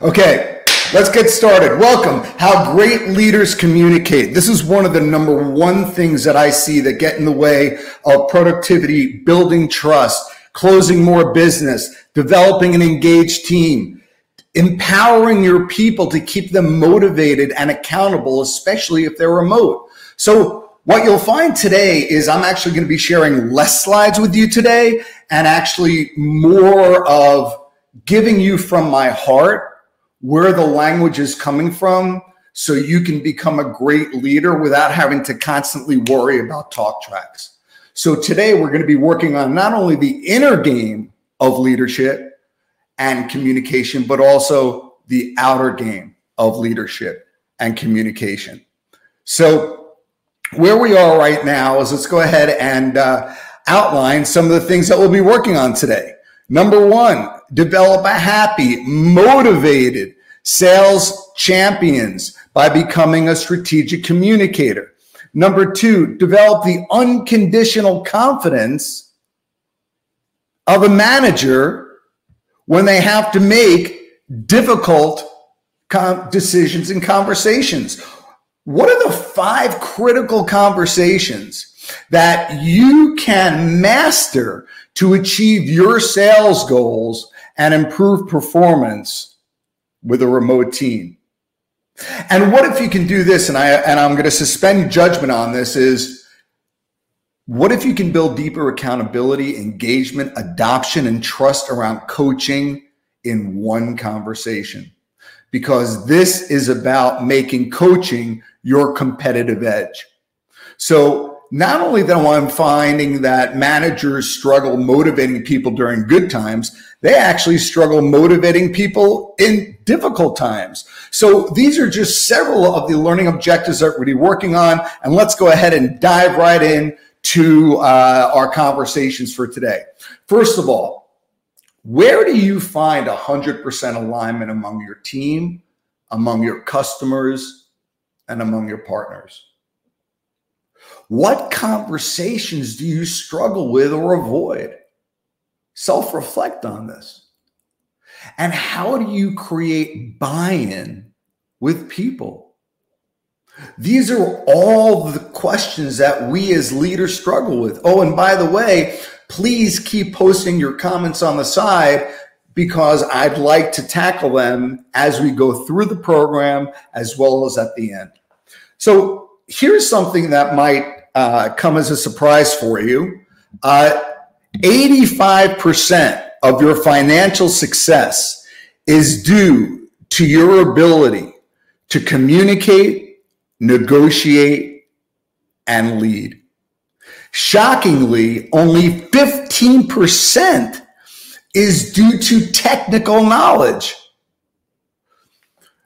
Okay, let's get started. Welcome. How great leaders communicate. This is one of the number one things that I see that get in the way of productivity, building trust, closing more business, developing an engaged team, empowering your people to keep them motivated and accountable, especially if they're remote. So what you'll find today is I'm actually going to be sharing less slides with you today and actually more of giving you from my heart where the language is coming from so you can become a great leader without having to constantly worry about talk tracks. So today we're going to be working on not only the inner game of leadership and communication, but also the outer game of leadership and communication. So where we are right now is let's go ahead and uh, outline some of the things that we'll be working on today. Number one, develop a happy, motivated sales champions by becoming a strategic communicator. Number two, develop the unconditional confidence of a manager when they have to make difficult decisions and conversations what are the five critical conversations that you can master to achieve your sales goals and improve performance with a remote team? And what if you can do this? And I and I'm going to suspend judgment on this is what if you can build deeper accountability, engagement, adoption, and trust around coaching in one conversation? Because this is about making coaching your competitive edge. So not only that I'm finding that managers struggle motivating people during good times, they actually struggle motivating people in difficult times. So these are just several of the learning objectives that we're working on. And let's go ahead and dive right in to uh, our conversations for today. First of all, where do you find 100% alignment among your team, among your customers, and among your partners? What conversations do you struggle with or avoid? Self reflect on this. And how do you create buy in with people? These are all the questions that we as leaders struggle with. Oh, and by the way, please keep posting your comments on the side because I'd like to tackle them as we go through the program as well as at the end. So here's something that might uh, come as a surprise for you. Uh, 85% of your financial success is due to your ability to communicate, negotiate, and lead. Shockingly, only 15% is due to technical knowledge.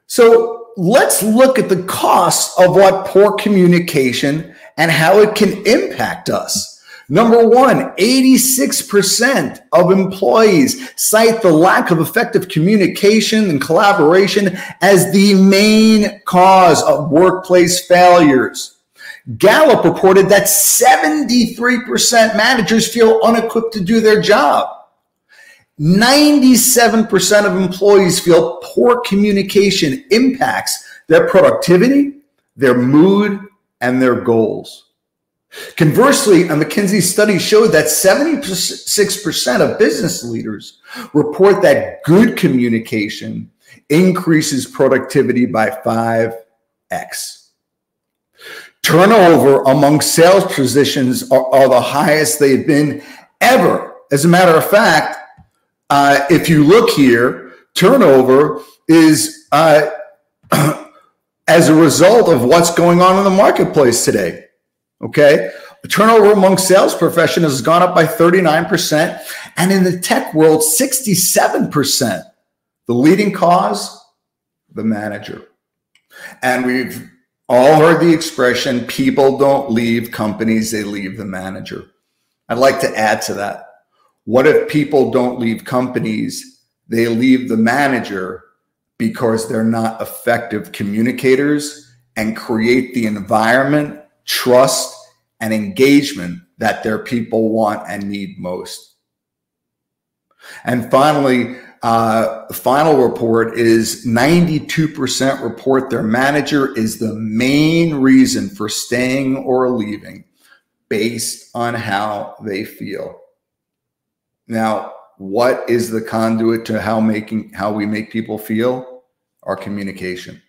So let's look at the costs of what poor communication and how it can impact us. Number one, 86% of employees cite the lack of effective communication and collaboration as the main cause of workplace failures. Gallup reported that 73% managers feel unequipped to do their job. 97% of employees feel poor communication impacts their productivity, their mood, and their goals. Conversely, a McKinsey study showed that 76% of business leaders report that good communication increases productivity by 5x. Turnover among sales positions are, are the highest they've been ever. As a matter of fact, uh, if you look here, turnover is uh, as a result of what's going on in the marketplace today. Okay. Turnover among sales professionals has gone up by 39%. And in the tech world, 67%. The leading cause, the manager. And we've all heard the expression people don't leave companies, they leave the manager. I'd like to add to that. What if people don't leave companies? They leave the manager because they're not effective communicators and create the environment, trust, and engagement that their people want and need most. And finally, uh, the final report is 92% report their manager is the main reason for staying or leaving based on how they feel. Now, what is the conduit to how making how we make people feel? Our communication.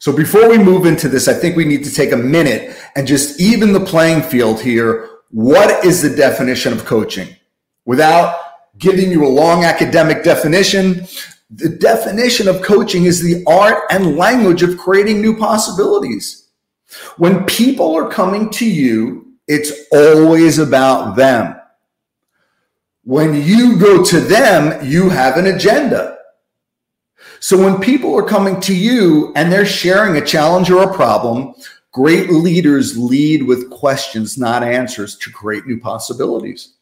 So before we move into this, I think we need to take a minute and just even the playing field here. What is the definition of coaching? Without giving you a long academic definition, the definition of coaching is the art and language of creating new possibilities. When people are coming to you, it's always about them. When you go to them, you have an agenda. So when people are coming to you and they're sharing a challenge or a problem, great leaders lead with questions, not answers, to create new possibilities.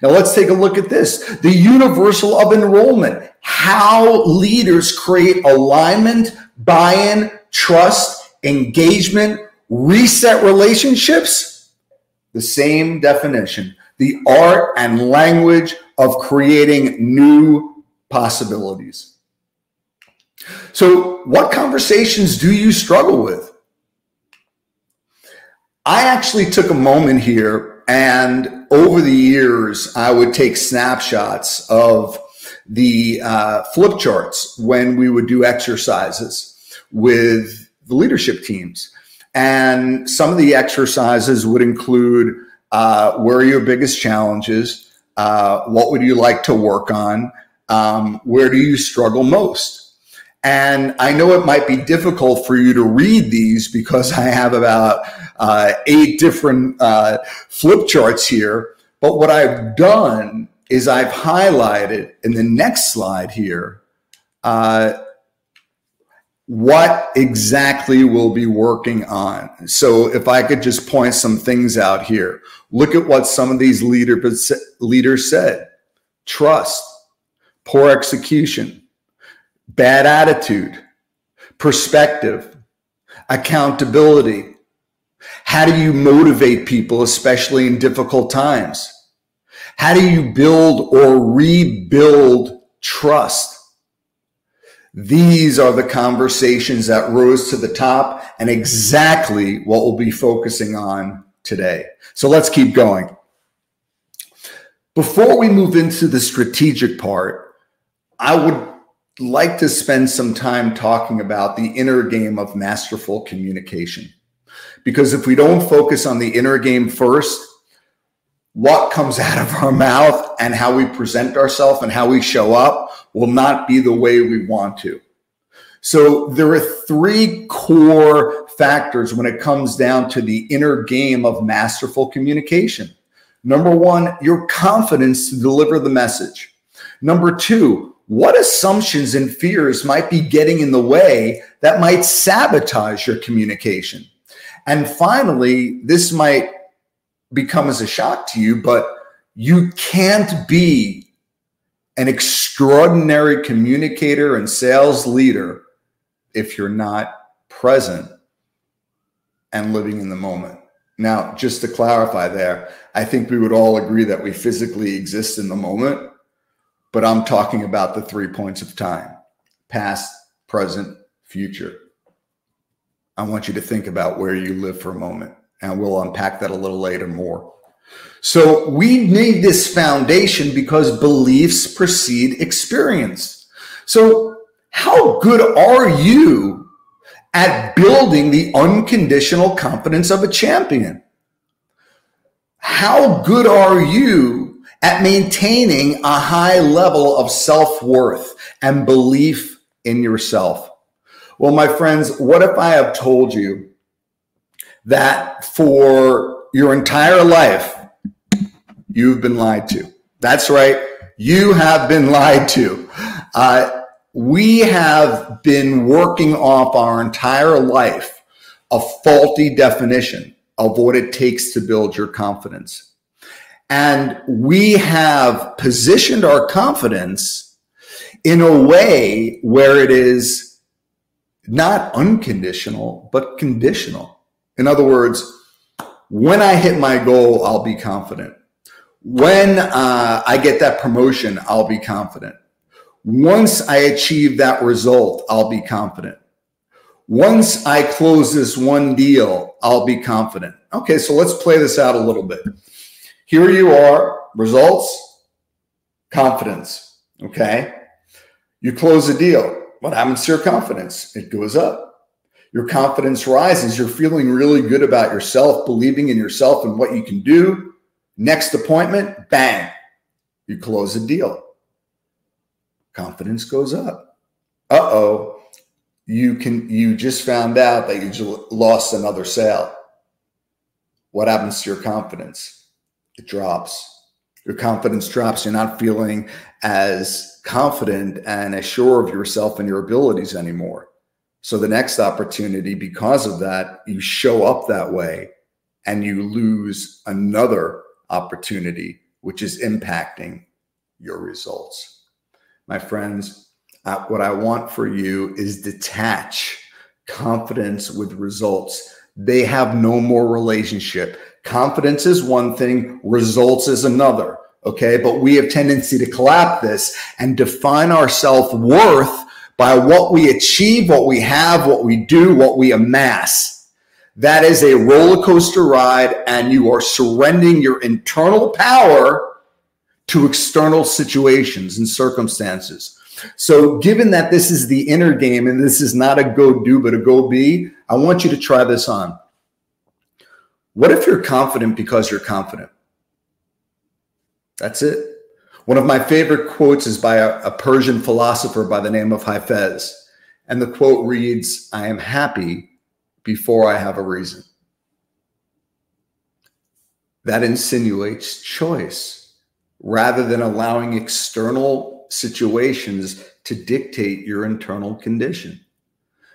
Now let's take a look at this. The universal of enrollment. How leaders create alignment, buy-in, trust, engagement, reset relationships. The same definition the art and language of creating new possibilities. So, what conversations do you struggle with? I actually took a moment here, and over the years, I would take snapshots of the uh, flip charts when we would do exercises with the leadership teams. And some of the exercises would include uh, where are your biggest challenges? Uh, what would you like to work on? Um, where do you struggle most? And I know it might be difficult for you to read these because I have about uh, eight different uh, flip charts here. But what I've done is I've highlighted in the next slide here uh, what exactly we'll be working on. So if I could just point some things out here, look at what some of these leader, leaders said. Trust, poor execution, bad attitude, perspective, accountability. How do you motivate people, especially in difficult times? How do you build or rebuild trust? These are the conversations that rose to the top and exactly what we'll be focusing on today. So let's keep going. Before we move into the strategic part, I would like to spend some time talking about the inner game of masterful communication. Because if we don't focus on the inner game first, what comes out of our mouth and how we present ourselves and how we show up will not be the way we want to. So there are three core factors when it comes down to the inner game of masterful communication. Number one, your confidence to deliver the message. Number two, what assumptions and fears might be getting in the way that might sabotage your communication? And finally, this might become as a shock to you, but you can't be an extraordinary communicator and sales leader if you're not present and living in the moment. Now, just to clarify there, I think we would all agree that we physically exist in the moment, but I'm talking about the three points of time past, present, future. I want you to think about where you live for a moment, and we'll unpack that a little later more. So we need this foundation because beliefs precede experience. So how good are you at building the unconditional confidence of a champion? How good are you at maintaining a high level of self worth and belief in yourself? Well, my friends, what if I have told you that for your entire life, you've been lied to. That's right. You have been lied to. Uh, we have been working off our entire life a faulty definition of what it takes to build your confidence. And we have positioned our confidence in a way where it is not unconditional, but conditional. In other words, when I hit my goal, I'll be confident. When uh, I get that promotion, I'll be confident. once I achieve that result, I'll be confident. Once I close this one deal, I'll be confident. Okay, so let's play this out a little bit. Here you are, results, confidence. Okay. You close a deal. What happens to your confidence? It goes up. Your confidence rises. You're feeling really good about yourself, believing in yourself and what you can do. Next appointment, bang, you close a deal. Confidence goes up. Uh oh, you can you just found out that you lost another sale. What happens to your confidence? It drops. Your confidence drops. You're not feeling as confident and as sure of yourself and your abilities anymore. So the next opportunity, because of that, you show up that way and you lose another opportunity, which is impacting your results. My friends, uh, what I want for you is detach confidence with results. They have no more relationship. Confidence is one thing, results is another. Okay. But we have tendency to collapse this and define our self worth by what we achieve, what we have, what we do, what we amass. That is a roller coaster ride, and you are surrendering your internal power to external situations and circumstances. So, given that this is the inner game and this is not a go do, but a go be, I want you to try this on. What if you're confident because you're confident? That's it. One of my favorite quotes is by a, a Persian philosopher by the name of Hafez. And the quote reads I am happy before I have a reason. That insinuates choice rather than allowing external situations to dictate your internal condition.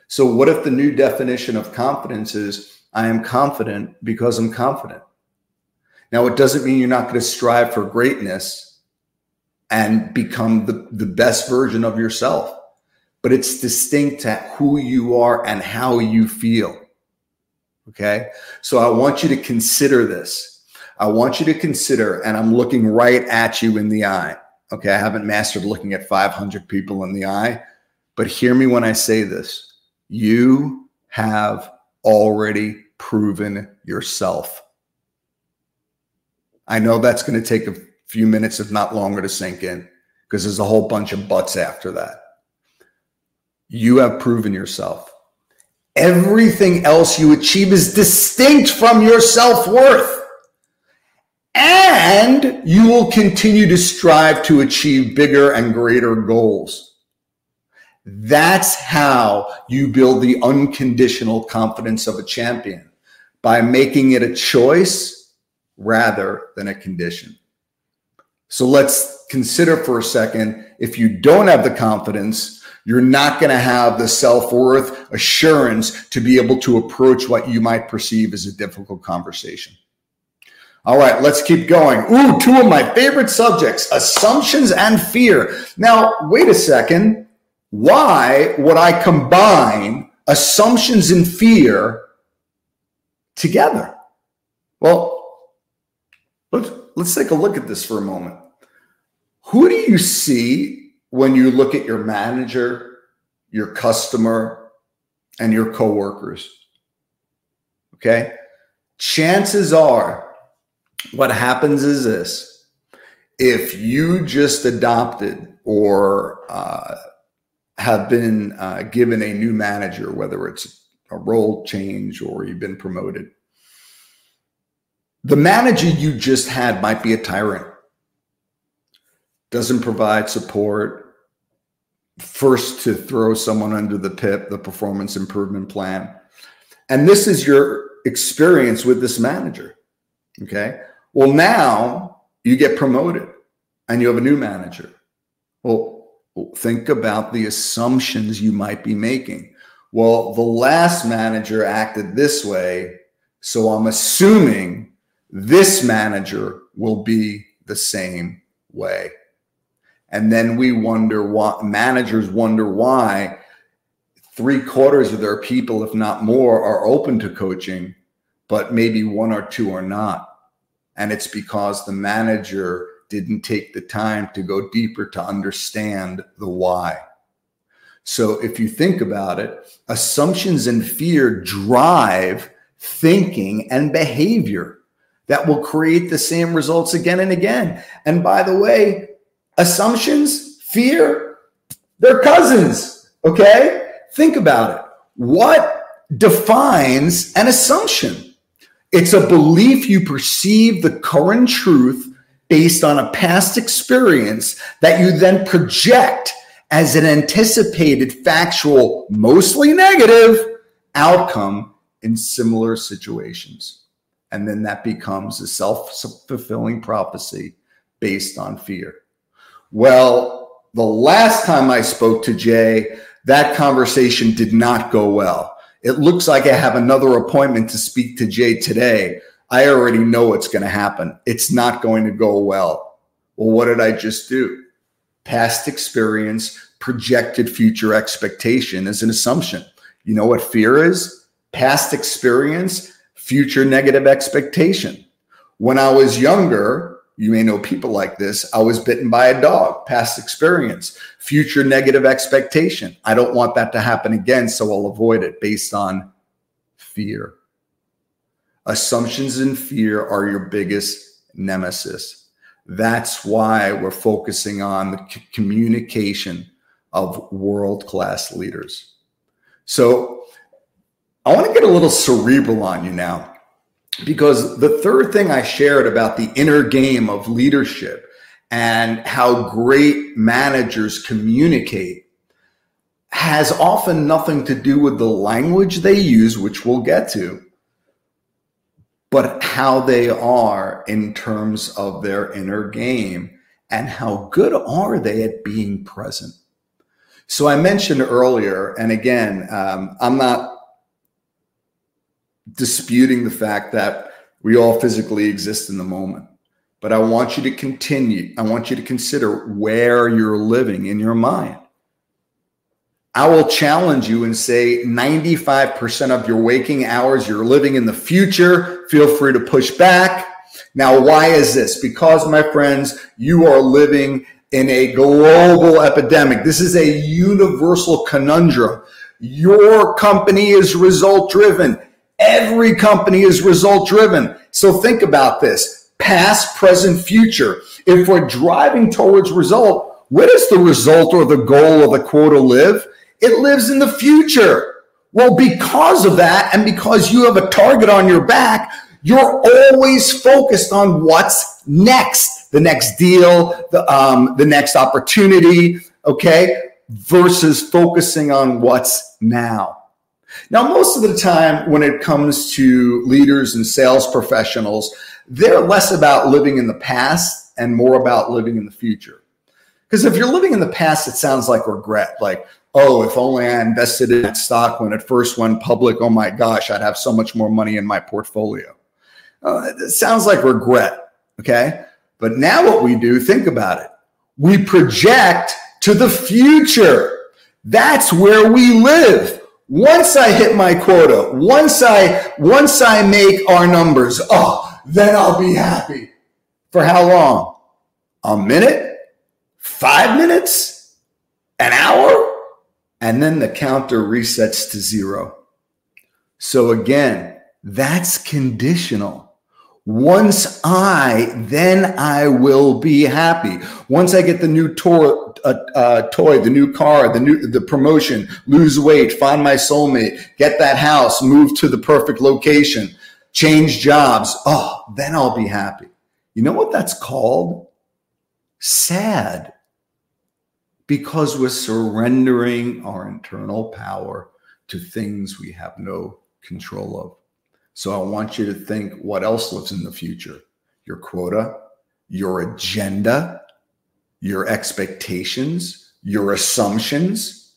So, what if the new definition of confidence is I am confident because I'm confident? Now, it doesn't mean you're not going to strive for greatness and become the, the best version of yourself, but it's distinct to who you are and how you feel. Okay. So I want you to consider this. I want you to consider, and I'm looking right at you in the eye. Okay. I haven't mastered looking at 500 people in the eye, but hear me when I say this. You have already proven yourself. I know that's going to take a few minutes, if not longer, to sink in because there's a whole bunch of buts after that. You have proven yourself. Everything else you achieve is distinct from your self worth. And you will continue to strive to achieve bigger and greater goals. That's how you build the unconditional confidence of a champion by making it a choice rather than a condition. So let's consider for a second if you don't have the confidence, you're not going to have the self worth assurance to be able to approach what you might perceive as a difficult conversation. All right, let's keep going. Ooh, two of my favorite subjects assumptions and fear. Now, wait a second. Why would I combine assumptions and fear together? Well, Let's, let's take a look at this for a moment. Who do you see when you look at your manager, your customer, and your coworkers? Okay. Chances are what happens is this if you just adopted or uh, have been uh, given a new manager, whether it's a role change or you've been promoted, the manager you just had might be a tyrant, doesn't provide support, first to throw someone under the PIP, the performance improvement plan. And this is your experience with this manager. Okay. Well, now you get promoted and you have a new manager. Well, think about the assumptions you might be making. Well, the last manager acted this way. So I'm assuming this manager will be the same way. And then we wonder why managers wonder why three quarters of their people, if not more, are open to coaching, but maybe one or two are not. And it's because the manager didn't take the time to go deeper to understand the why. So if you think about it, assumptions and fear drive thinking and behavior that will create the same results again and again. And by the way, assumptions, fear, they're cousins. Okay. Think about it. What defines an assumption? It's a belief you perceive the current truth based on a past experience that you then project as an anticipated factual, mostly negative outcome in similar situations. And then that becomes a self fulfilling prophecy based on fear. Well, the last time I spoke to Jay, that conversation did not go well. It looks like I have another appointment to speak to Jay today. I already know what's going to happen. It's not going to go well. Well, what did I just do? Past experience, projected future expectation is an assumption. You know what fear is? Past experience, future negative expectation. When I was younger, you may know people like this. I was bitten by a dog, past experience, future negative expectation. I don't want that to happen again, so I'll avoid it based on fear. Assumptions and fear are your biggest nemesis. That's why we're focusing on the c- communication of world class leaders. So I want to get a little cerebral on you now because the third thing I shared about the inner game of leadership and how great managers communicate has often nothing to do with the language they use, which we'll get to, but how they are in terms of their inner game and how good are they at being present. So I mentioned earlier, and again, um, I'm not disputing the fact that we all physically exist in the moment. But I want you to continue. I want you to consider where you're living in your mind. I will challenge you and say 95% of your waking hours you're living in the future. Feel free to push back. Now, why is this? Because, my friends, you are living in a global epidemic. This is a universal conundrum. Your company is result driven. Every company is result driven. So think about this past, present, future. If we're driving towards result, where does the result or the goal of the quota live? It lives in the future. Well, because of that, and because you have a target on your back, you're always focused on what's next, the next deal, the, um, the next opportunity, okay, versus focusing on what's now. Now, most of the time, when it comes to leaders and sales professionals, they're less about living in the past and more about living in the future. Because if you're living in the past, it sounds like regret. Like, oh, if only I invested in that stock when it first went public, oh my gosh, I'd have so much more money in my portfolio. Uh, it sounds like regret. Okay. But now what we do, think about it. We project to the future. That's where we live once I hit my quota, once I once I make our numbers, oh, then I'll be happy. For how long? A minute? 5 minutes? An hour? And then the counter resets to zero. So again, that's conditional. Once I, then I will be happy. Once I get the new toy, uh, uh, toy, the new car, the new, the promotion, lose weight, find my soulmate, get that house, move to the perfect location, change jobs. Oh, then I'll be happy. You know what that's called? Sad. Because we're surrendering our internal power to things we have no control of. So I want you to think what else lives in the future your quota, your agenda, your expectations, your assumptions,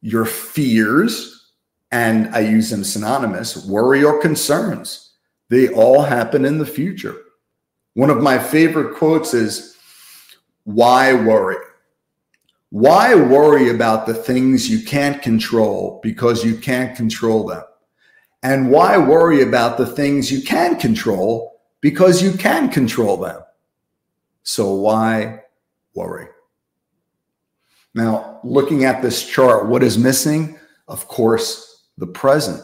your fears, and I use them synonymous worry or concerns. They all happen in the future. One of my favorite quotes is Why worry? Why worry about the things you can't control because you can't control them? And why worry about the things you can control because you can control them? So why worry? Now, looking at this chart, what is missing? Of course, the present,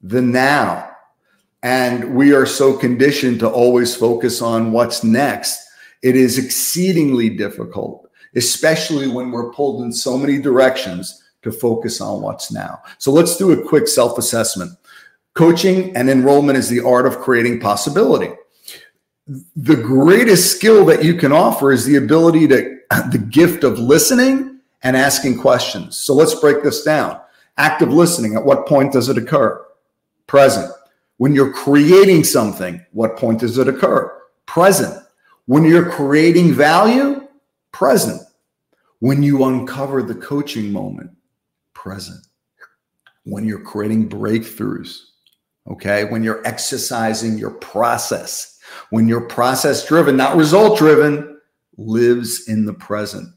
the now. And we are so conditioned to always focus on what's next. It is exceedingly difficult, especially when we're pulled in so many directions to focus on what's now. So let's do a quick self assessment. Coaching and enrollment is the art of creating possibility. The greatest skill that you can offer is the ability to, the gift of listening and asking questions. So let's break this down. Active listening, at what point does it occur? Present. When you're creating something, what point does it occur? Present. When you're creating value, present. When you uncover the coaching moment, present. When you're creating breakthroughs, okay? When you're exercising your process, when you're process driven, not result driven, lives in the present.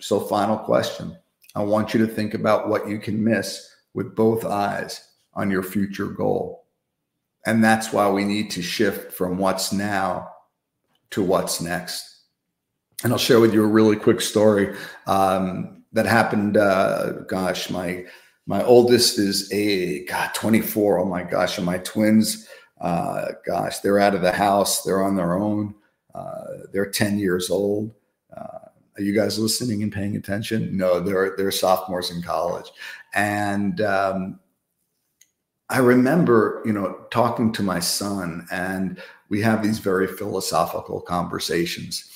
So, final question I want you to think about what you can miss with both eyes on your future goal. And that's why we need to shift from what's now to what's next. And I'll share with you a really quick story um, that happened. Uh, gosh, my my oldest is a God 24. Oh my gosh, and my twins, uh, gosh, they're out of the house. They're on their own. Uh, they're 10 years old. Uh, are you guys listening and paying attention? No, they're they're sophomores in college, and um, I remember, you know, talking to my son, and we have these very philosophical conversations.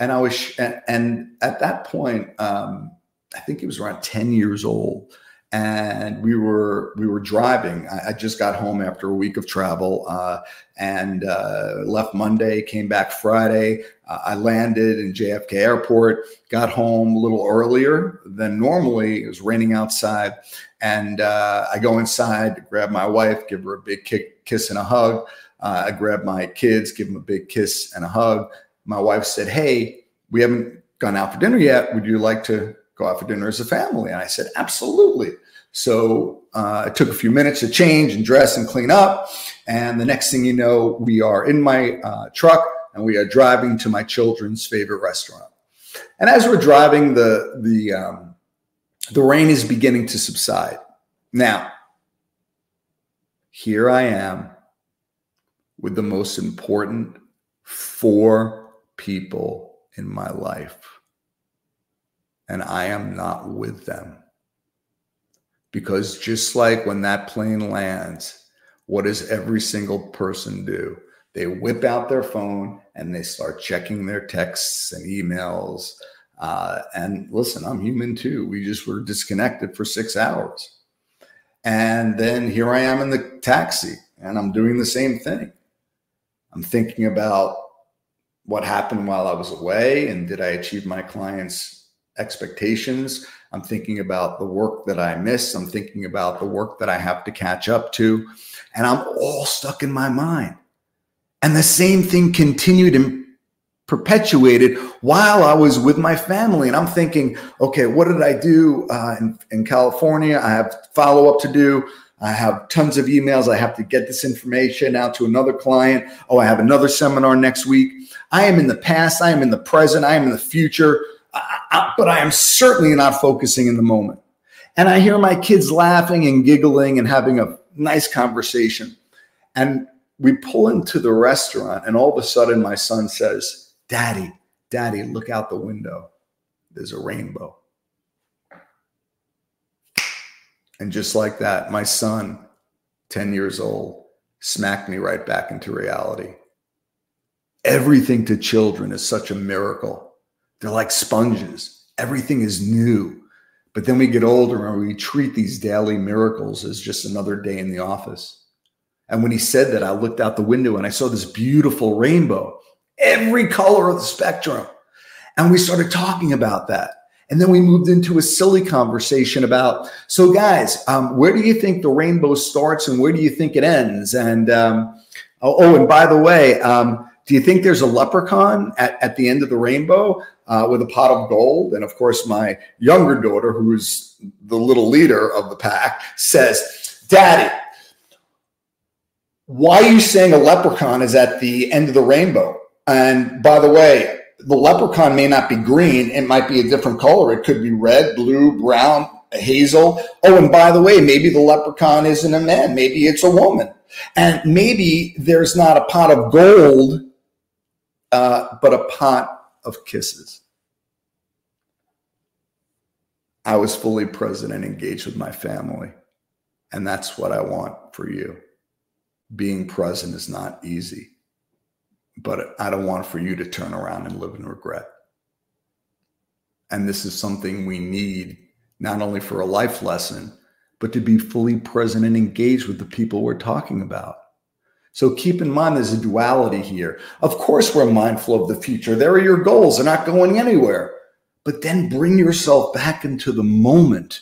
And I was, and at that point, um, I think he was around ten years old, and we were we were driving. I, I just got home after a week of travel, uh, and uh, left Monday, came back Friday. Uh, I landed in JFK Airport, got home a little earlier than normally. It was raining outside, and uh, I go inside to grab my wife, give her a big kick, kiss and a hug. Uh, I grab my kids, give them a big kiss and a hug. My wife said, "Hey, we haven't gone out for dinner yet. Would you like to go out for dinner as a family?" And I said, "Absolutely." So uh, it took a few minutes to change and dress and clean up. And the next thing you know, we are in my uh, truck and we are driving to my children's favorite restaurant. And as we're driving, the the um, the rain is beginning to subside. Now, here I am with the most important four people in my life, and I am not with them. Because just like when that plane lands, what does every single person do? They whip out their phone and they start checking their texts and emails. Uh, and listen, I'm human too. We just were disconnected for six hours. And then here I am in the taxi and I'm doing the same thing. I'm thinking about what happened while I was away and did I achieve my clients' expectations? I'm thinking about the work that I missed. I'm thinking about the work that I have to catch up to. And I'm all stuck in my mind. And the same thing continued and perpetuated while I was with my family. And I'm thinking, okay, what did I do uh, in, in California? I have follow up to do. I have tons of emails. I have to get this information out to another client. Oh, I have another seminar next week. I am in the past. I am in the present. I am in the future. I, but I am certainly not focusing in the moment. And I hear my kids laughing and giggling and having a nice conversation. And we pull into the restaurant, and all of a sudden, my son says, Daddy, Daddy, look out the window. There's a rainbow. And just like that, my son, 10 years old, smacked me right back into reality. Everything to children is such a miracle. They're like sponges. Everything is new. But then we get older and we treat these daily miracles as just another day in the office. And when he said that, I looked out the window and I saw this beautiful rainbow, every color of the spectrum. And we started talking about that. And then we moved into a silly conversation about, so guys, um, where do you think the rainbow starts and where do you think it ends? And um, oh, oh, and by the way, um, do you think there's a leprechaun at, at the end of the rainbow uh, with a pot of gold? And of course, my younger daughter, who's the little leader of the pack, says, Daddy, why are you saying a leprechaun is at the end of the rainbow? And by the way, the leprechaun may not be green. It might be a different color. It could be red, blue, brown, hazel. Oh, and by the way, maybe the leprechaun isn't a man. Maybe it's a woman. And maybe there's not a pot of gold, uh, but a pot of kisses. I was fully present and engaged with my family. And that's what I want for you. Being present is not easy, but I don't want for you to turn around and live in regret. And this is something we need not only for a life lesson, but to be fully present and engaged with the people we're talking about. So keep in mind there's a duality here. Of course, we're mindful of the future. There are your goals, they're not going anywhere. But then bring yourself back into the moment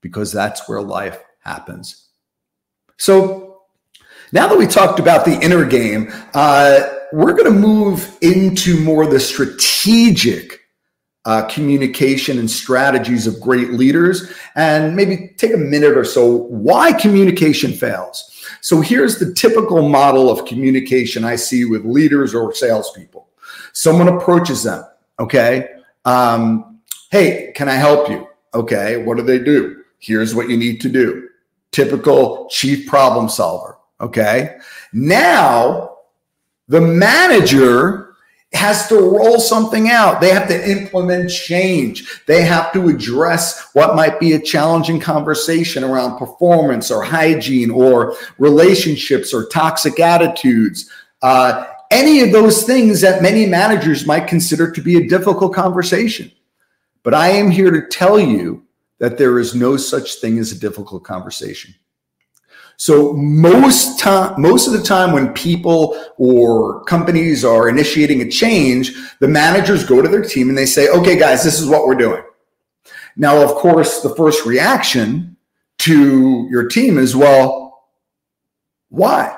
because that's where life happens. So now that we talked about the inner game, uh, we're going to move into more the strategic uh, communication and strategies of great leaders and maybe take a minute or so why communication fails. So here's the typical model of communication I see with leaders or salespeople. Someone approaches them, okay? Um, hey, can I help you? Okay, what do they do? Here's what you need to do. Typical chief problem solver, okay? Now, the manager has to roll something out. They have to implement change. They have to address what might be a challenging conversation around performance or hygiene or relationships or toxic attitudes. Uh, any of those things that many managers might consider to be a difficult conversation. But I am here to tell you that there is no such thing as a difficult conversation. So most time, most of the time when people or companies are initiating a change, the managers go to their team and they say, okay, guys, this is what we're doing. Now, of course, the first reaction to your team is, well, why?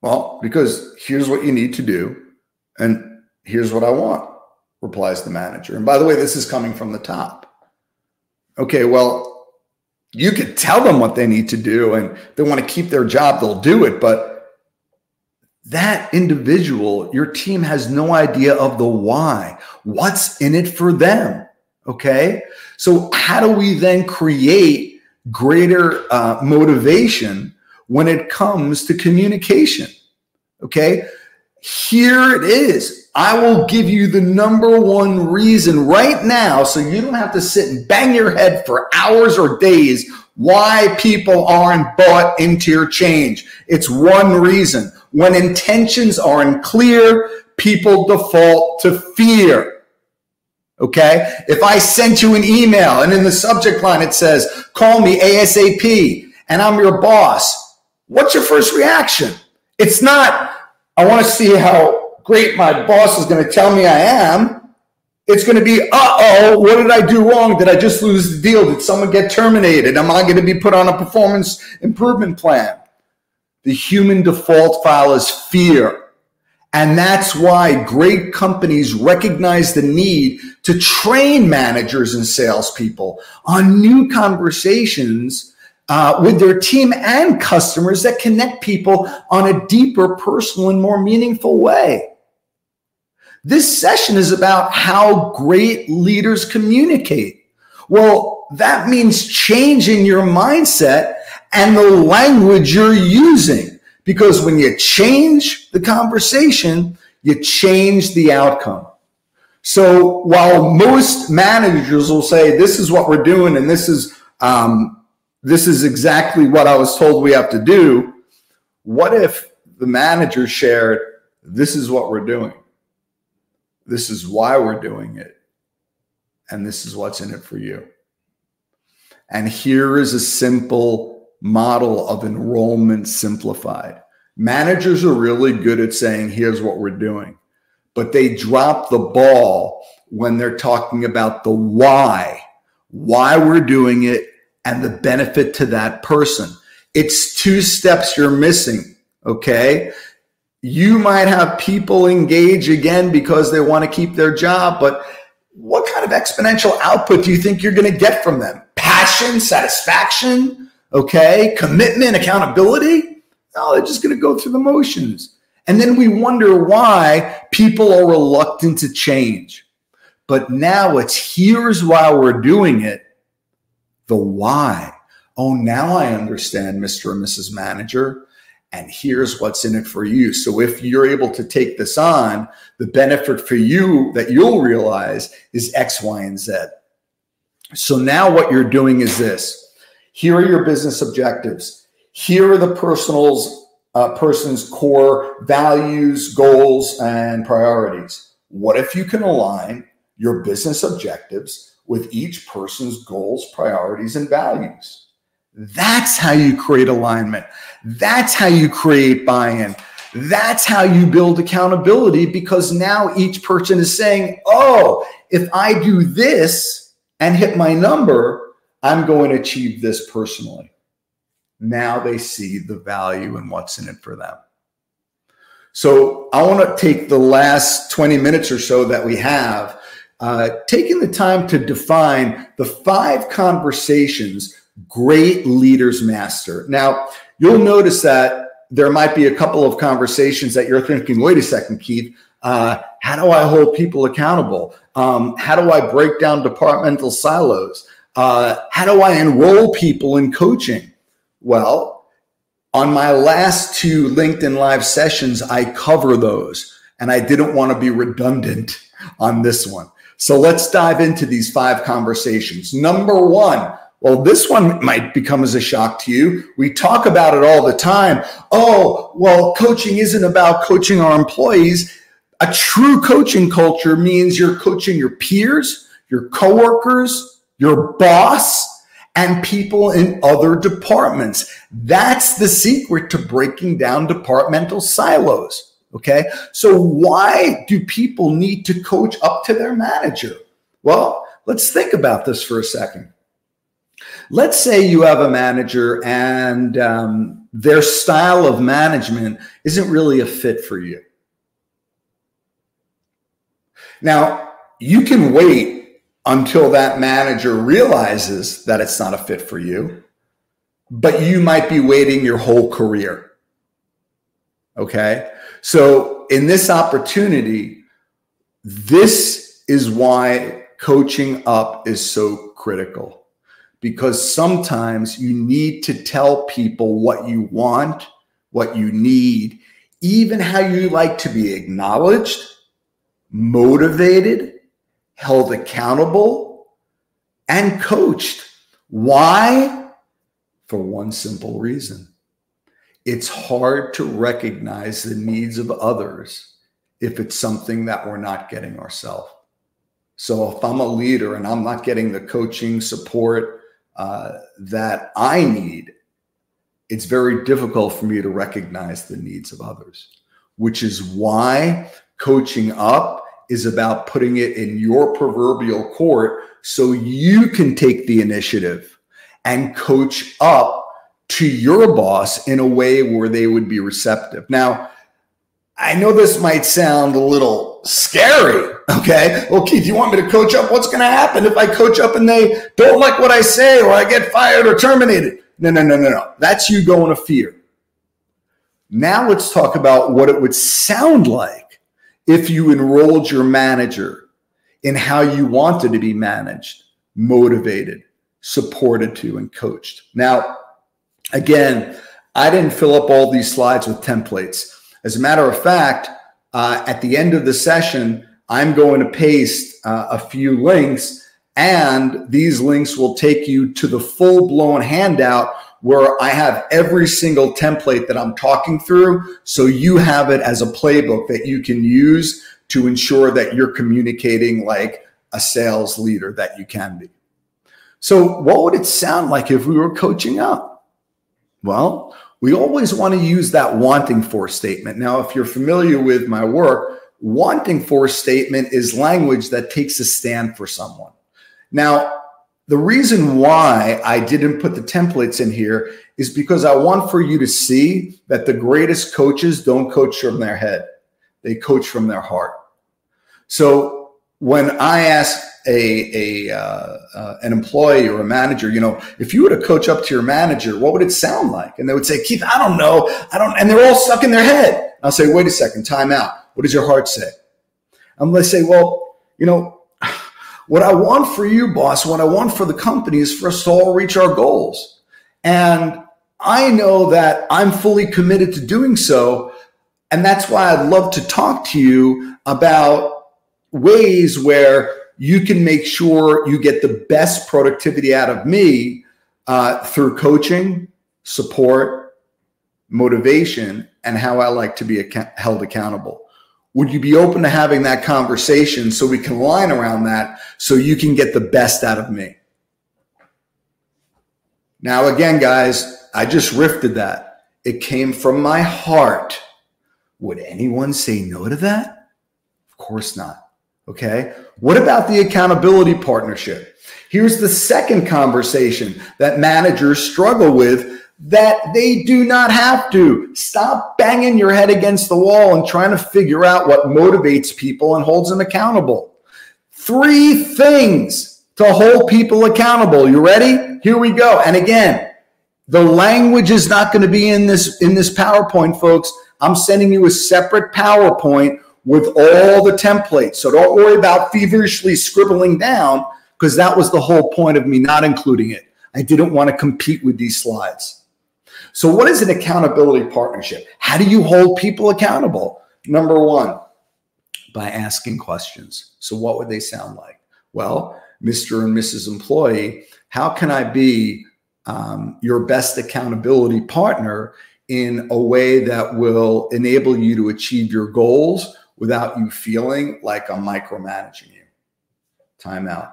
Well, because here's what you need to do, and here's what I want, replies the manager. And by the way, this is coming from the top. Okay, well, you could tell them what they need to do and they want to keep their job, they'll do it. But that individual, your team has no idea of the why. What's in it for them? Okay. So, how do we then create greater uh, motivation when it comes to communication? Okay. Here it is. I will give you the number one reason right now so you don't have to sit and bang your head for hours or days why people aren't bought into your change. It's one reason. When intentions aren't clear, people default to fear. Okay. If I sent you an email and in the subject line it says, call me ASAP and I'm your boss, what's your first reaction? It's not, I want to see how great my boss is going to tell me I am. It's going to be, uh oh, what did I do wrong? Did I just lose the deal? Did someone get terminated? Am I going to be put on a performance improvement plan? The human default file is fear. And that's why great companies recognize the need to train managers and salespeople on new conversations uh, with their team and customers that connect people on a deeper, personal, and more meaningful way. This session is about how great leaders communicate. Well, that means changing your mindset and the language you're using. Because when you change the conversation, you change the outcome. So while most managers will say, this is what we're doing and this is um, this is exactly what I was told we have to do. What if the manager shared, this is what we're doing? This is why we're doing it. And this is what's in it for you. And here is a simple model of enrollment simplified. Managers are really good at saying, here's what we're doing, but they drop the ball when they're talking about the why, why we're doing it, and the benefit to that person. It's two steps you're missing. Okay. You might have people engage again because they want to keep their job, but what kind of exponential output do you think you're going to get from them? Passion, satisfaction, okay, commitment, accountability? No, they're just going to go through the motions. And then we wonder why people are reluctant to change. But now it's here's why we're doing it the why. Oh, now I understand, Mr. and Mrs. Manager. And here's what's in it for you. So if you're able to take this on, the benefit for you that you'll realize is X, Y, and Z. So now what you're doing is this. Here are your business objectives. Here are the personal's uh, person's core values, goals, and priorities. What if you can align your business objectives with each person's goals, priorities, and values? That's how you create alignment. That's how you create buy in. That's how you build accountability because now each person is saying, oh, if I do this and hit my number, I'm going to achieve this personally. Now they see the value and what's in it for them. So I want to take the last 20 minutes or so that we have, uh, taking the time to define the five conversations great leaders master. Now, you'll notice that there might be a couple of conversations that you're thinking, wait a second, Keith, uh, how do I hold people accountable? Um, how do I break down departmental silos? Uh, how do I enroll people in coaching? Well, on my last two LinkedIn Live sessions, I cover those, and I didn't want to be redundant on this one. So let's dive into these five conversations. Number one, well, this one might become as a shock to you. We talk about it all the time. Oh, well, coaching isn't about coaching our employees. A true coaching culture means you're coaching your peers, your coworkers, your boss, and people in other departments. That's the secret to breaking down departmental silos. Okay. So why do people need to coach up to their manager? Well, let's think about this for a second. Let's say you have a manager and um, their style of management isn't really a fit for you. Now, you can wait until that manager realizes that it's not a fit for you, but you might be waiting your whole career. Okay. So, in this opportunity, this is why coaching up is so critical because sometimes you need to tell people what you want, what you need, even how you like to be acknowledged, motivated, held accountable, and coached. Why? For one simple reason it's hard to recognize the needs of others if it's something that we're not getting ourselves. So if I'm a leader and I'm not getting the coaching support, uh, that I need, it's very difficult for me to recognize the needs of others, which is why coaching up is about putting it in your proverbial court so you can take the initiative and coach up to your boss in a way where they would be receptive. Now, I know this might sound a little scary. Okay. Well, Keith, you want me to coach up? What's going to happen if I coach up and they don't like what I say or I get fired or terminated? No, no, no, no, no. That's you going to fear. Now let's talk about what it would sound like if you enrolled your manager in how you wanted to be managed, motivated, supported to, and coached. Now, again, I didn't fill up all these slides with templates. As a matter of fact, uh, at the end of the session, I'm going to paste uh, a few links, and these links will take you to the full blown handout where I have every single template that I'm talking through. So you have it as a playbook that you can use to ensure that you're communicating like a sales leader that you can be. So, what would it sound like if we were coaching up? Well, we always want to use that wanting for statement. Now, if you're familiar with my work, wanting for statement is language that takes a stand for someone. Now, the reason why I didn't put the templates in here is because I want for you to see that the greatest coaches don't coach from their head, they coach from their heart. So when I ask a, a uh, uh, an employee or a manager, you know, if you were to coach up to your manager, what would it sound like? And they would say, Keith, I don't know, I don't, and they're all stuck in their head. I'll say, wait a second, time out. What does your heart say? And they say, well, you know, what I want for you, boss, what I want for the company is for us to all reach our goals. And I know that I'm fully committed to doing so. And that's why I'd love to talk to you about ways where you can make sure you get the best productivity out of me uh, through coaching, support, motivation, and how I like to be ac- held accountable. Would you be open to having that conversation so we can line around that so you can get the best out of me? Now, again, guys, I just rifted that. It came from my heart. Would anyone say no to that? Of course not. Okay. What about the accountability partnership? Here's the second conversation that managers struggle with that they do not have to. Stop banging your head against the wall and trying to figure out what motivates people and holds them accountable. Three things to hold people accountable. You ready? Here we go. And again, the language is not going to be in this in this PowerPoint, folks. I'm sending you a separate PowerPoint with all the templates. So don't worry about feverishly scribbling down because that was the whole point of me not including it. I didn't want to compete with these slides. So, what is an accountability partnership? How do you hold people accountable? Number one, by asking questions. So, what would they sound like? Well, Mr. and Mrs. Employee, how can I be um, your best accountability partner in a way that will enable you to achieve your goals without you feeling like I'm micromanaging you? Time out.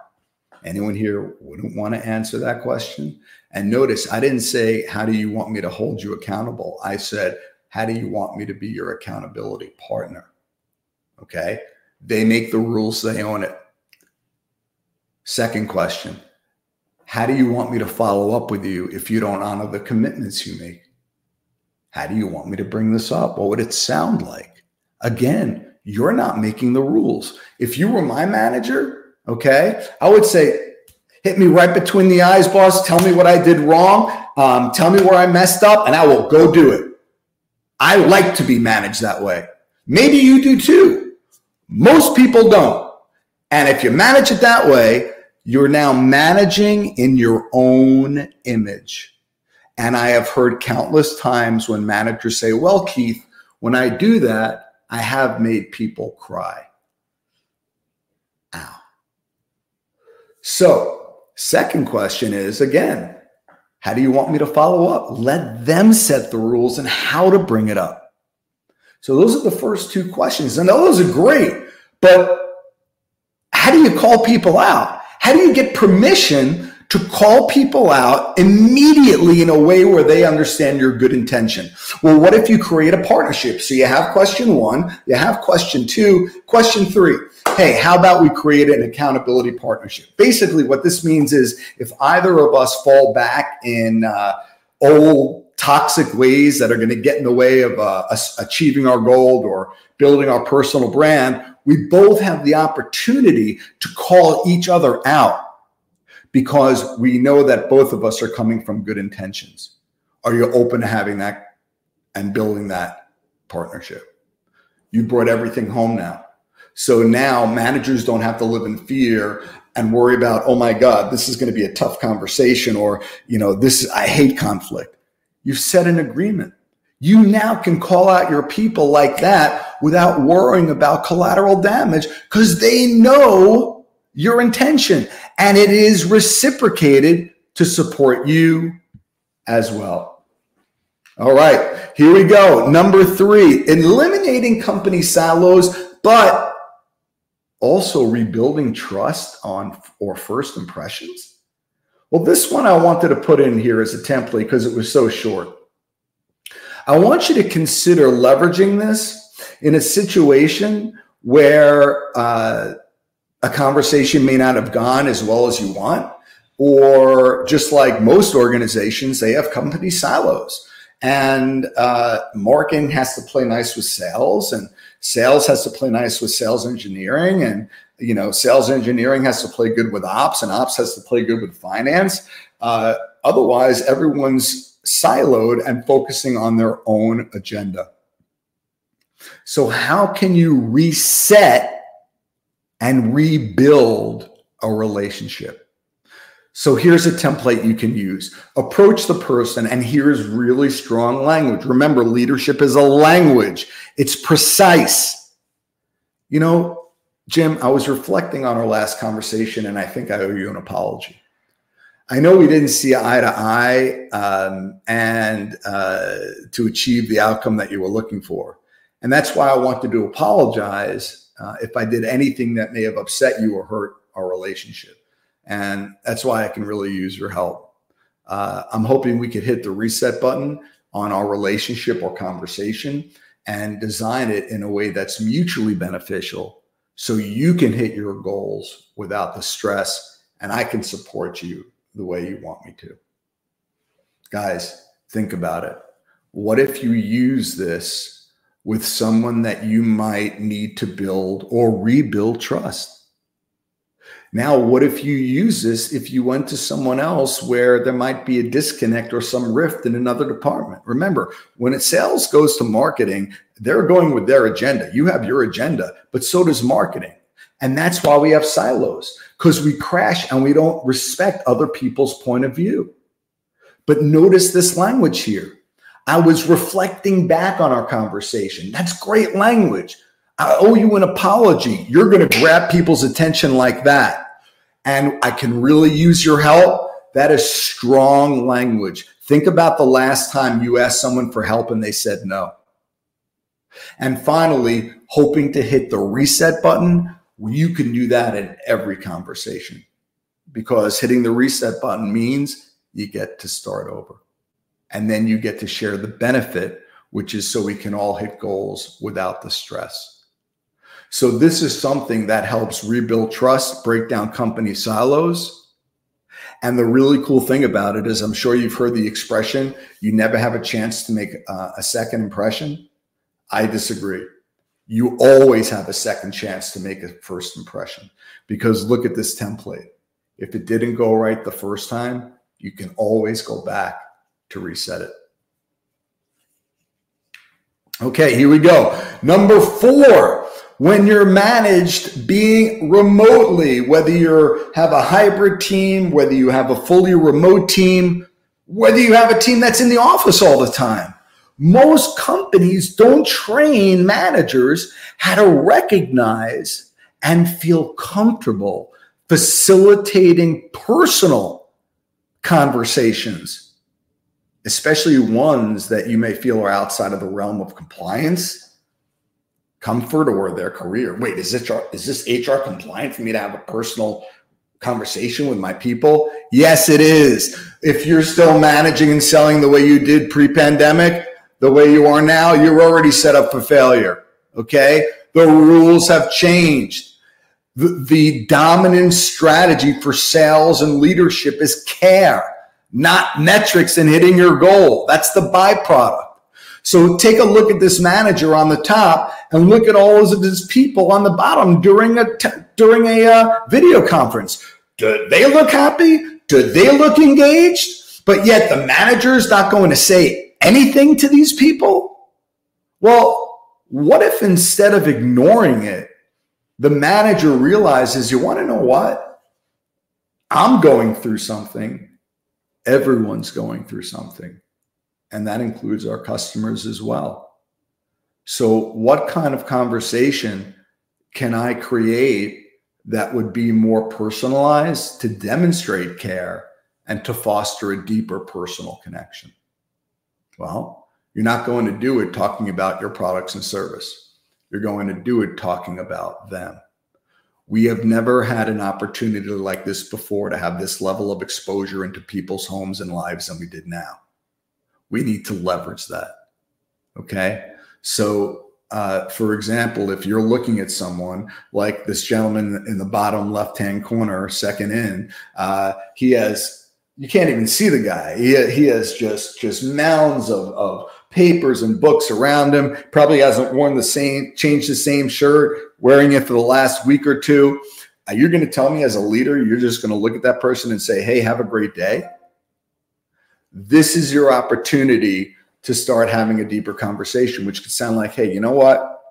Anyone here wouldn't want to answer that question? And notice I didn't say, How do you want me to hold you accountable? I said, How do you want me to be your accountability partner? Okay. They make the rules, they own it. Second question How do you want me to follow up with you if you don't honor the commitments you make? How do you want me to bring this up? What would it sound like? Again, you're not making the rules. If you were my manager, okay, I would say, hit me right between the eyes, boss. Tell me what I did wrong. Um, tell me where I messed up, and I will go do it. I like to be managed that way. Maybe you do too. Most people don't. And if you manage it that way, you're now managing in your own image. And I have heard countless times when managers say, Well, Keith, when I do that, I have made people cry. Ow. So, Second question is again, how do you want me to follow up? Let them set the rules and how to bring it up. So those are the first two questions. And those are great, but how do you call people out? How do you get permission to call people out immediately in a way where they understand your good intention. Well, what if you create a partnership? So you have question one, you have question two, question three. Hey, how about we create an accountability partnership? Basically, what this means is if either of us fall back in uh, old toxic ways that are going to get in the way of uh, us achieving our goal or building our personal brand, we both have the opportunity to call each other out because we know that both of us are coming from good intentions. Are you open to having that and building that partnership? You brought everything home now. So now managers don't have to live in fear and worry about, oh my God, this is going to be a tough conversation, or, you know, this, I hate conflict. You've set an agreement. You now can call out your people like that without worrying about collateral damage because they know your intention and it is reciprocated to support you as well. All right, here we go. Number three, eliminating company silos, but also rebuilding trust on or first impressions. Well, this one I wanted to put in here as a template because it was so short. I want you to consider leveraging this in a situation where uh, a conversation may not have gone as well as you want. Or just like most organizations, they have company silos. And uh, marketing has to play nice with sales, and sales has to play nice with sales engineering, and you know, sales engineering has to play good with ops, and ops has to play good with finance. Uh, otherwise, everyone's siloed and focusing on their own agenda. So, how can you reset and rebuild a relationship? So, here's a template you can use. Approach the person, and here's really strong language. Remember, leadership is a language, it's precise. You know, Jim, I was reflecting on our last conversation, and I think I owe you an apology. I know we didn't see eye to eye um, and uh, to achieve the outcome that you were looking for. And that's why I wanted to apologize uh, if I did anything that may have upset you or hurt our relationship. And that's why I can really use your help. Uh, I'm hoping we could hit the reset button on our relationship or conversation and design it in a way that's mutually beneficial so you can hit your goals without the stress and I can support you the way you want me to. Guys, think about it. What if you use this with someone that you might need to build or rebuild trust? Now, what if you use this if you went to someone else where there might be a disconnect or some rift in another department? Remember, when it sales goes to marketing, they're going with their agenda. You have your agenda, but so does marketing. And that's why we have silos because we crash and we don't respect other people's point of view. But notice this language here. I was reflecting back on our conversation. That's great language. I owe you an apology. You're going to grab people's attention like that. And I can really use your help. That is strong language. Think about the last time you asked someone for help and they said no. And finally, hoping to hit the reset button you can do that in every conversation because hitting the reset button means you get to start over. And then you get to share the benefit, which is so we can all hit goals without the stress. So, this is something that helps rebuild trust, break down company silos. And the really cool thing about it is, I'm sure you've heard the expression, you never have a chance to make uh, a second impression. I disagree you always have a second chance to make a first impression because look at this template. If it didn't go right the first time, you can always go back to reset it. Okay, here we go. Number four, when you're managed being remotely, whether you have a hybrid team, whether you have a fully remote team, whether you have a team that's in the office all the time, most companies don't train managers how to recognize and feel comfortable facilitating personal conversations, especially ones that you may feel are outside of the realm of compliance, comfort, or their career. Wait, is this, is this HR compliant for me to have a personal conversation with my people? Yes, it is. If you're still managing and selling the way you did pre pandemic, the way you are now, you're already set up for failure. Okay. The rules have changed. The, the dominant strategy for sales and leadership is care, not metrics and hitting your goal. That's the byproduct. So take a look at this manager on the top and look at all of his people on the bottom during a during a uh, video conference. Do they look happy? Do they look engaged? But yet the manager is not going to say anything to these people? Well, what if instead of ignoring it, the manager realizes, you want to know what? I'm going through something. Everyone's going through something. And that includes our customers as well. So, what kind of conversation can I create that would be more personalized to demonstrate care and to foster a deeper personal connection? Well, you're not going to do it talking about your products and service. You're going to do it talking about them. We have never had an opportunity like this before to have this level of exposure into people's homes and lives than we did now. We need to leverage that. Okay. So, uh, for example, if you're looking at someone like this gentleman in the bottom left hand corner, second in, uh, he has you can't even see the guy. He, he has just just mounds of, of papers and books around him. Probably hasn't worn the same, changed the same shirt, wearing it for the last week or two. Uh, you're going to tell me as a leader, you're just going to look at that person and say, "Hey, have a great day." This is your opportunity to start having a deeper conversation, which could sound like, hey, you know what?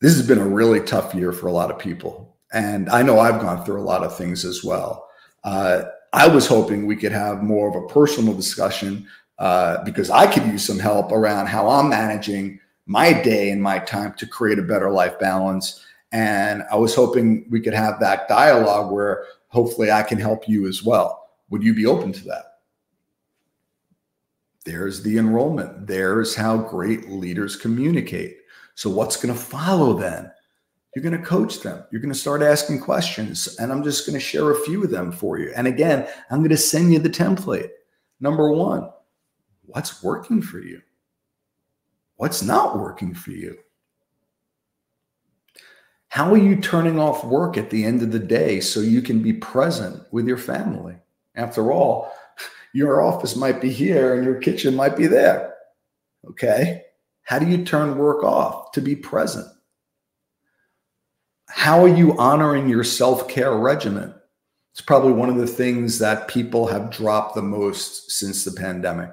This has been a really tough year for a lot of people. And I know I've gone through a lot of things as well. Uh, I was hoping we could have more of a personal discussion uh, because I could use some help around how I'm managing my day and my time to create a better life balance. And I was hoping we could have that dialogue where hopefully I can help you as well. Would you be open to that? There's the enrollment. There's how great leaders communicate. So, what's going to follow then? You're going to coach them. You're going to start asking questions. And I'm just going to share a few of them for you. And again, I'm going to send you the template. Number one, what's working for you? What's not working for you? How are you turning off work at the end of the day so you can be present with your family? After all, your office might be here and your kitchen might be there. Okay. How do you turn work off to be present? How are you honoring your self care regimen? It's probably one of the things that people have dropped the most since the pandemic.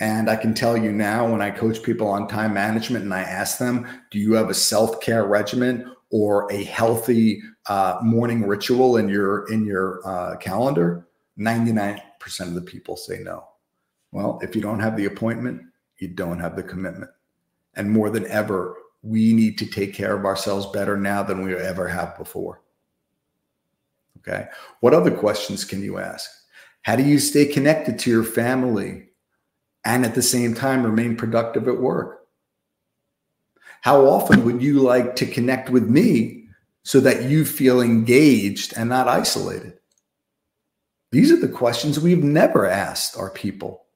And I can tell you now, when I coach people on time management and I ask them, do you have a self care regimen or a healthy uh, morning ritual in your in your uh, calendar? 99% of the people say no. Well, if you don't have the appointment, you don't have the commitment. And more than ever, we need to take care of ourselves better now than we ever have before. Okay. What other questions can you ask? How do you stay connected to your family and at the same time remain productive at work? How often would you like to connect with me so that you feel engaged and not isolated? These are the questions we've never asked our people,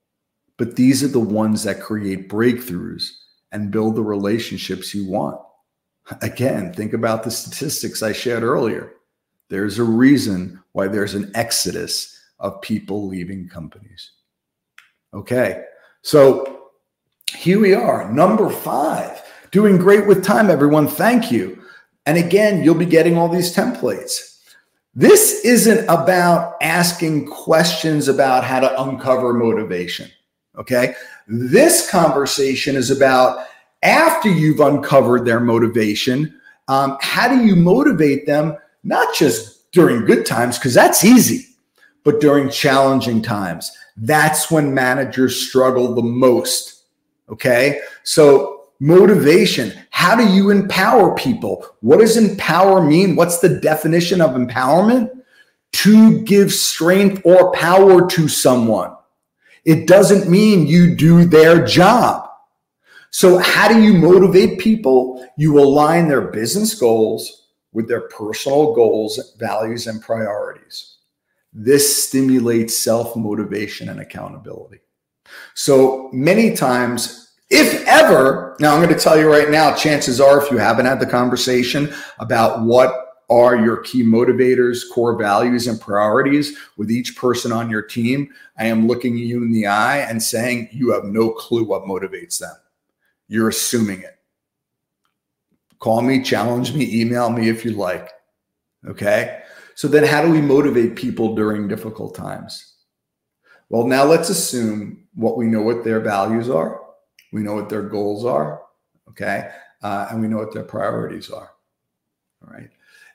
but these are the ones that create breakthroughs and build the relationships you want. Again, think about the statistics I shared earlier. There's a reason why there's an exodus of people leaving companies. Okay, so here we are, number five. Doing great with time, everyone. Thank you. And again, you'll be getting all these templates. This isn't about asking questions about how to uncover motivation. Okay. This conversation is about after you've uncovered their motivation, um, how do you motivate them, not just during good times, because that's easy, but during challenging times? That's when managers struggle the most. Okay. So motivation. How do you empower people? What does empower mean? What's the definition of empowerment? To give strength or power to someone. It doesn't mean you do their job. So, how do you motivate people? You align their business goals with their personal goals, values, and priorities. This stimulates self motivation and accountability. So, many times if ever, now I'm going to tell you right now, chances are, if you haven't had the conversation about what are your key motivators, core values, and priorities with each person on your team, I am looking you in the eye and saying you have no clue what motivates them. You're assuming it. Call me, challenge me, email me if you like. Okay. So then, how do we motivate people during difficult times? Well, now let's assume what we know what their values are we know what their goals are, okay, uh, and we know what their priorities are. All right.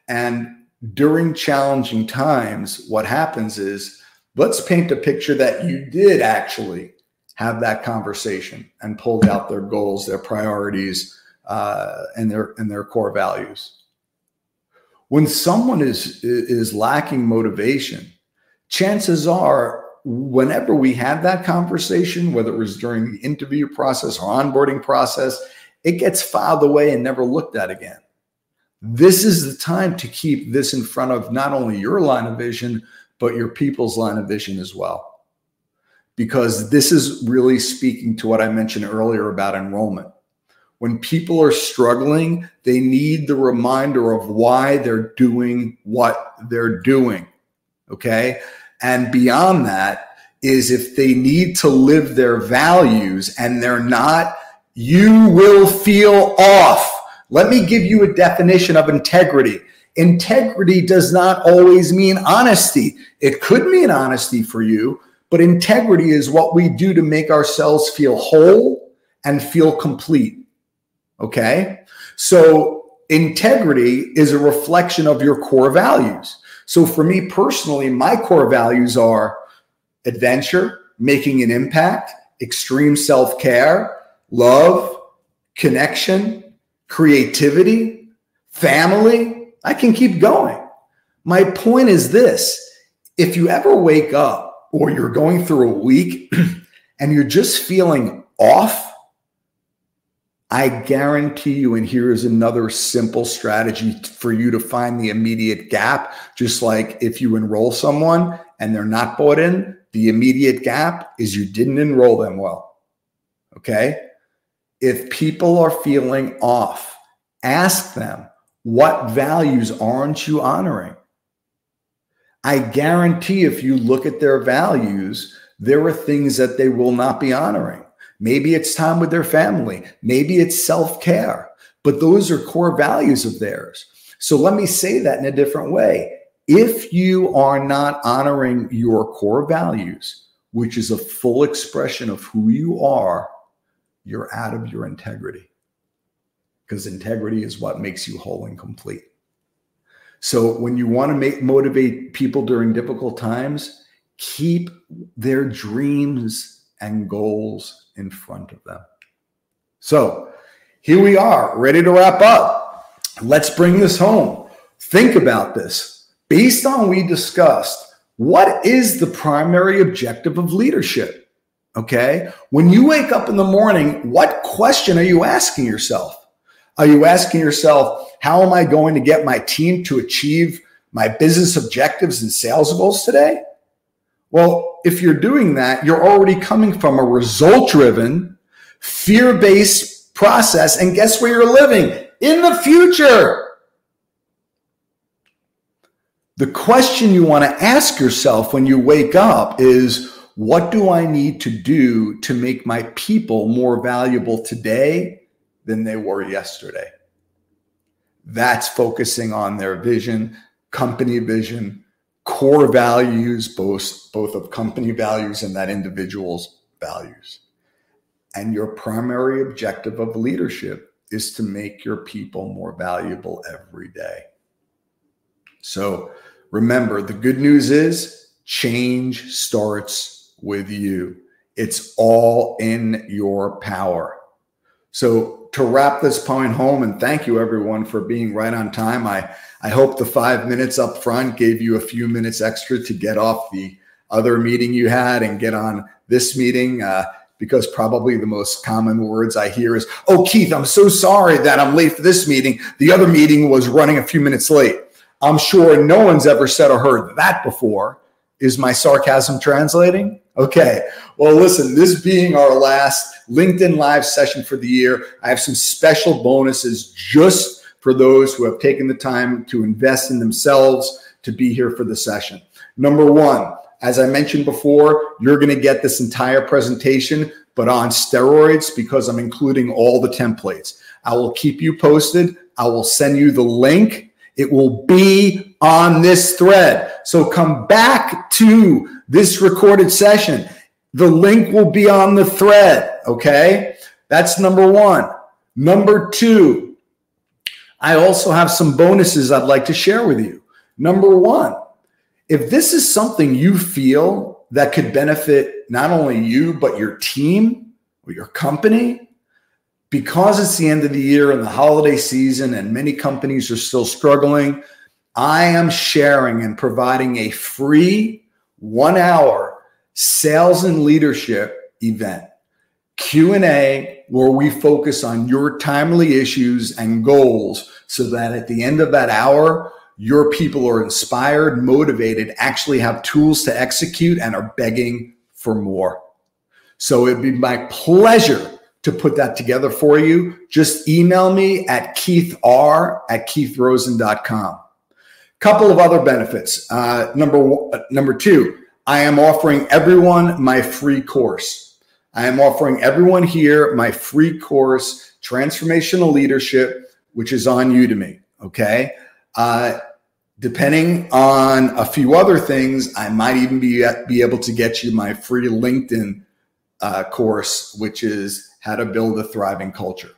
And during challenging times, what happens is let's paint a picture that you did actually have that conversation and pulled out their goals, their priorities, uh, and their and their core values. When someone is is lacking motivation, chances are whenever we have that conversation, whether it was during the interview process or onboarding process, it gets filed away and never looked at again. This is the time to keep this in front of not only your line of vision, but your people's line of vision as well. Because this is really speaking to what I mentioned earlier about enrollment. When people are struggling, they need the reminder of why they're doing what they're doing. Okay. And beyond that is if they need to live their values and they're not, you will feel off. Let me give you a definition of integrity. Integrity does not always mean honesty. It could mean honesty for you, but integrity is what we do to make ourselves feel whole and feel complete. Okay. So integrity is a reflection of your core values. So for me personally, my core values are adventure, making an impact, extreme self care, love, connection, creativity, family. I can keep going. My point is this if you ever wake up or you're going through a week and you're just feeling off, I guarantee you, and here's another simple strategy for you to find the immediate gap. Just like if you enroll someone and they're not bought in, the immediate gap is you didn't enroll them well. Okay. If people are feeling off, ask them, what values aren't you honoring? I guarantee if you look at their values, there are things that they will not be honoring. Maybe it's time with their family. Maybe it's self care, but those are core values of theirs. So let me say that in a different way. If you are not honoring your core values, which is a full expression of who you are, you're out of your integrity. Because integrity is what makes you whole and complete. So when you want to make motivate people during difficult times, keep their dreams and goals in front of them. So here we are, ready to wrap up. Let's bring this home. Think about this. Based on we discussed, what is the primary objective of leadership? Okay. When you wake up in the morning, what question are you asking yourself? Are you asking yourself, how am I going to get my team to achieve my business objectives and sales goals today? Well, if you're doing that, you're already coming from a result driven, fear based process. And guess where you're living? In the future. The question you want to ask yourself when you wake up is what do I need to do to make my people more valuable today than they were yesterday. That's focusing on their vision, company vision, core values, both, both of company values and that individual's values. And your primary objective of leadership is to make your people more valuable every day. So remember, the good news is change starts with you. It's all in your power. So to wrap this point home, and thank you everyone for being right on time. I, I hope the five minutes up front gave you a few minutes extra to get off the other meeting you had and get on this meeting. Uh, because probably the most common words I hear is, Oh, Keith, I'm so sorry that I'm late for this meeting. The other meeting was running a few minutes late. I'm sure no one's ever said or heard that before. Is my sarcasm translating? Okay. Well, listen, this being our last LinkedIn Live session for the year, I have some special bonuses just for those who have taken the time to invest in themselves to be here for the session. Number one, as I mentioned before, you're going to get this entire presentation, but on steroids because I'm including all the templates. I will keep you posted. I will send you the link. It will be on this thread. So come back to this recorded session. The link will be on the thread. Okay. That's number one. Number two, I also have some bonuses I'd like to share with you. Number one, if this is something you feel that could benefit not only you, but your team or your company, because it's the end of the year and the holiday season, and many companies are still struggling, I am sharing and providing a free one hour sales and leadership event q&a where we focus on your timely issues and goals so that at the end of that hour your people are inspired motivated actually have tools to execute and are begging for more. So it'd be my pleasure to put that together for you. Just email me at keithr at keithrosen.com couple of other benefits uh, number one, uh, number two I am offering everyone my free course. I am offering everyone here my free course, Transformational Leadership, which is on Udemy. Okay. Uh, depending on a few other things, I might even be, be able to get you my free LinkedIn uh, course, which is how to build a thriving culture.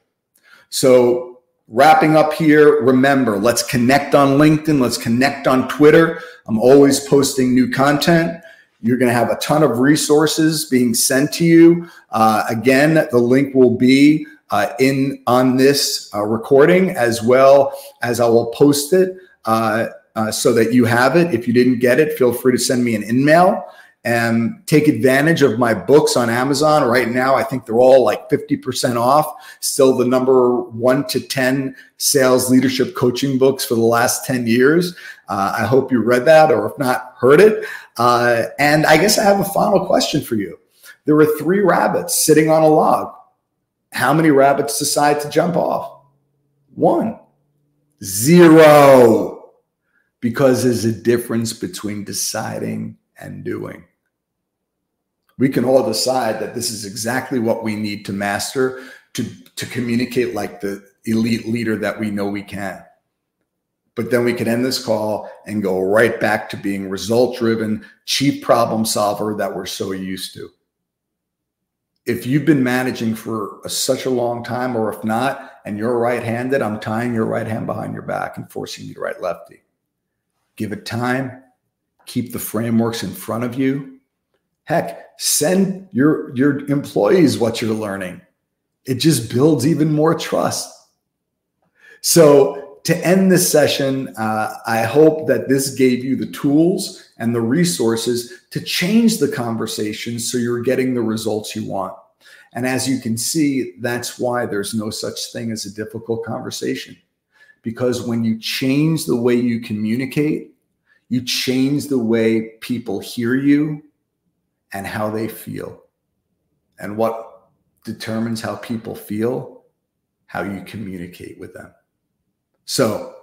So, wrapping up here, remember, let's connect on LinkedIn, let's connect on Twitter. I'm always posting new content. You're going to have a ton of resources being sent to you. Uh, again, the link will be uh, in on this uh, recording as well as I will post it uh, uh, so that you have it. If you didn't get it, feel free to send me an email and take advantage of my books on Amazon. Right now, I think they're all like 50% off. Still the number one to 10 sales leadership coaching books for the last 10 years. Uh, I hope you read that or if not, heard it. Uh, and I guess I have a final question for you. There were three rabbits sitting on a log. How many rabbits decide to jump off? One. Zero. Because there's a difference between deciding and doing we can all decide that this is exactly what we need to master to, to communicate like the elite leader that we know we can. But then we can end this call and go right back to being result driven, cheap problem solver that we're so used to. If you've been managing for a, such a long time, or if not, and you're right handed, I'm tying your right hand behind your back and forcing you to write lefty. Give it time, keep the frameworks in front of you, Heck, send your, your employees what you're learning. It just builds even more trust. So, to end this session, uh, I hope that this gave you the tools and the resources to change the conversation so you're getting the results you want. And as you can see, that's why there's no such thing as a difficult conversation. Because when you change the way you communicate, you change the way people hear you, and how they feel. And what determines how people feel, how you communicate with them. So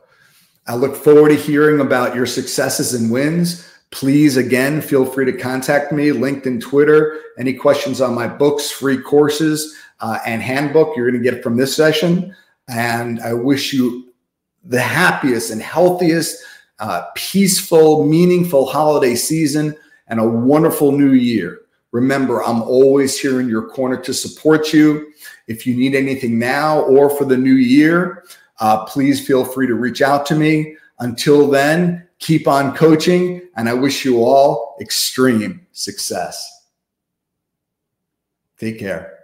I look forward to hearing about your successes and wins. Please, again, feel free to contact me, LinkedIn, Twitter. Any questions on my books, free courses, uh, and handbook you're going to get from this session. And I wish you the happiest and healthiest, uh, peaceful, meaningful holiday season and a wonderful new year. Remember, I'm always here in your corner to support you. If you need anything now or for the new year, uh, please feel free to reach out to me. Until then, keep on coaching, and I wish you all extreme success. Take care.